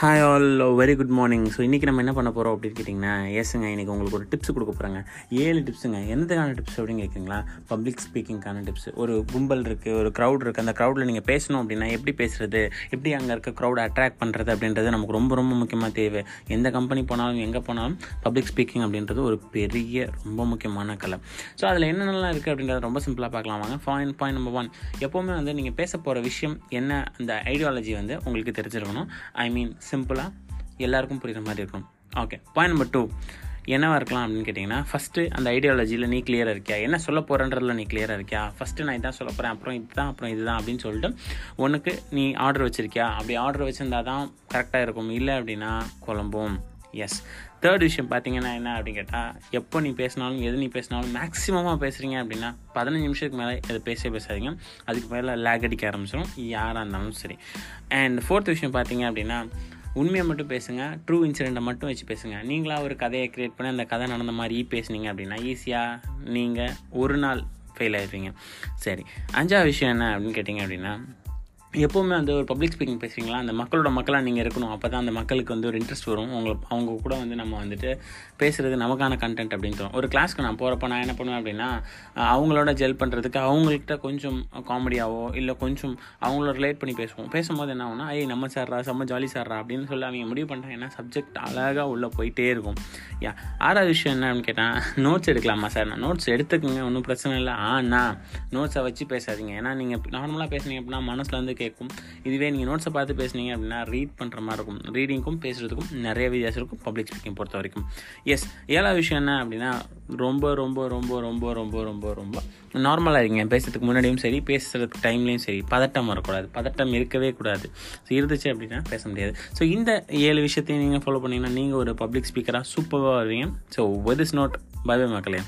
Hi all very good morning so இன்றைக்கி நம்ம என்ன பண்ண போகிறோம் அப்படின்னு கேட்டிங்கன்னா ஏசுங்க இன்றைக்கி உங்களுக்கு ஒரு டிப்ஸ் கொடுக்க போகிறாங்க ஏழு டிப்ஸுங்க எந்தக்கான டிப்ஸ் அப்படின்னு கேட்குறீங்களா பப்ளிக் ஸ்பீக்கிங்கான டிப்ஸ் ஒரு கும்பல் இருக்குது ஒரு க்ரௌட் இருக்குது அந்த க்ரௌடில் நீங்கள் பேசணும் அப்படின்னா எப்படி பேசுகிறது எப்படி அங்கே இருக்க க்ரௌடை அட்ராக்ட் பண்ணுறது அப்படின்றது நமக்கு ரொம்ப ரொம்ப முக்கியமாக தேவை. எந்த கம்பெனி போனாலும் எங்கே போனாலும் பப்ளிக் ஸ்பீக்கிங் அப்படின்றது ஒரு பெரிய ரொம்ப முக்கியமான கலை. ஸோ அதில் என்னென்னலாம் இருக்குது அப்படின்றத ரொம்ப சிம்பிளாக பார்க்கலாம் வாங்க. பாயிண்ட் பாயிண்ட் நம்பர் ஒன் எப்போவுமே வந்து நீங்கள் பேச போகிற விஷயம் என்ன? அந்த ஐடியாலஜி வந்து உங்களுக்கு தெரிஞ்சிருக்கணும். ஐ மீன் சிம்பிளாக எல்லாருக்கும் புரிகிற மாதிரி இருக்கணும் ஓகே பாயிண்ட் நம்பர் டூ என்னவாக இருக்கலாம் அப்படின்னு கேட்டிங்கன்னா ஃபஸ்ட்டு அந்த ஐடியாலஜியில் நீ கிளியராக இருக்கியா? என்ன சொல்ல போகிறன்றதில் நீ கிளியராக இருக்கியா? ஃபஸ்ட்டு நான் இதான் சொல்ல போகிறேன் அப்புறம் இதுதான் அப்புறம் இதுதான் அப்படின்னு சொல்லிட்டு உனக்கு நீ ஆர்டர் வச்சுருக்கியா? அப்படி ஆர்டர் வச்சுருந்தா தான் கரெக்டாக இருக்கும். இல்லை அப்படின்னா குழம்பும். எஸ் தேர்ட் விஷயம் பார்த்தீங்கன்னா என்ன அப்படின்னு கேட்டால் எப்போ நீ பேசினாலும் எது நீ பேசினாலும் மேக்ஸிமமாக பேசுகிறீங்க அப்படின்னா பதினஞ்சு நிமிஷத்துக்கு மேலே இதை பேசவே பேசாதீங்க. அதுக்கு மேலே லேக் அடிக்க ஆரம்பிச்சிடும் யாராக இருந்தாலும் சரி. அண்ட் ஃபோர்த் விஷயம் பார்த்தீங்க அப்படின்னா உண்மையை மட்டும் பேசுங்க ட்ரூ இன்சிடெண்ட்டை மட்டும் வச்சு பேசுங்க. நீங்களாக ஒரு கதையை க்ரியேட் பண்ணி அந்த கதை நடந்த மாதிரி பேசுனீங்க அப்படின்னா ஈஸியாக நீங்கள் ஒரு நாள் ஃபெயில் ஆகிடுவீங்க சரி அஞ்சாவது விஷயம் என்ன அப்படின்னு கேட்டிங்க அப்படின்னா எப்போவுமே வந்து ஒரு பப்ளிக் ஸ்பீக்கிங் பேசுகிறீங்களா அந்த மக்களோட மக்களாக நீங்கள் இருக்கணும். அப்போ தான் அந்த மக்களுக்கு வந்து ஒரு இன்ட்ரெஸ்ட் வரும். உங்களை அவங்க கூட வந்து நம்ம வந்துட்டு பேசுகிறது நமக்கான கண்டென்ட் அப்படின்னு தோணும். ஒரு கிளாஸ்க்கு நான் போகிறப்ப நான் என்ன பண்ணுவேன் அப்படின்னா அவங்களோட ஜெல் பண்ணுறதுக்கு அவங்கள்ட்ட கொஞ்சம் காமெடியாவோ இல்லை கொஞ்சம் அவங்கள ரிலேட் பண்ணி பேசுவோம். பேசும்போது என்ன ஆகும்னா ஐய் நம்ம சார்ரா செம்ம ஜாலி சார்ரா அப்படின்னு சொல்லி அவங்க முடிவு பண்ணிட்டாங்கன்னா சப்ஜெக்ட் அழகாக உள்ளே போயிட்டே இருக்கும். யா ஆறாவது விஷயம் என்ன அப்படின்னு கேட்டால் நோட்ஸ் எடுக்கலாமா சார் நான் நோட்ஸ் எடுத்துக்கோங்க ஒன்றும் பிரச்சனை இல்லை. ஆனால் நோட்ஸை வச்சு பேசாதீங்க. ஏன்னா நீங்கள் நார்மலாக பேசுனீங்க அப்படின்னா கே கேட்கும் இதுவே நீங்கள் நோட்ஸை பார்த்து பேசுனீங்க அப்படின்னா ரீட் பண்ணுற மாதிரி இருக்கும். ரீடிங்க்கும் பேசுகிறதுக்கும் நிறைய வித்தியாசம் இருக்கும் பப்ளிக் ஸ்பீக்கிங் பொறுத்த வரைக்கும். எஸ் ஏழாவது விஷயம் என்ன அப்படின்னா ரொம்ப ரொம்ப ரொம்ப ரொம்ப ரொம்ப ரொம்ப ரொம்ப நார்மலாக இருங்க. பேசுறதுக்கு முன்னாடியும் சரி பேசுகிறதுக்கு டைம்லேயும் சரி. பதட்டம் வரக்கூடாது. பதட்டம் இருக்கவே கூடாது. ஸோ இருந்துச்சு அப்படின்னா பேச முடியாது. ஸோ இந்த ஏழு விஷயத்தையும் நீங்கள் ஃபாலோ பண்ணிங்கன்னா நீங்கள் ஒரு பப்ளிக் ஸ்பீக்கராக சூப்பராக வருவீங்க so with is note bye bye மக்களே.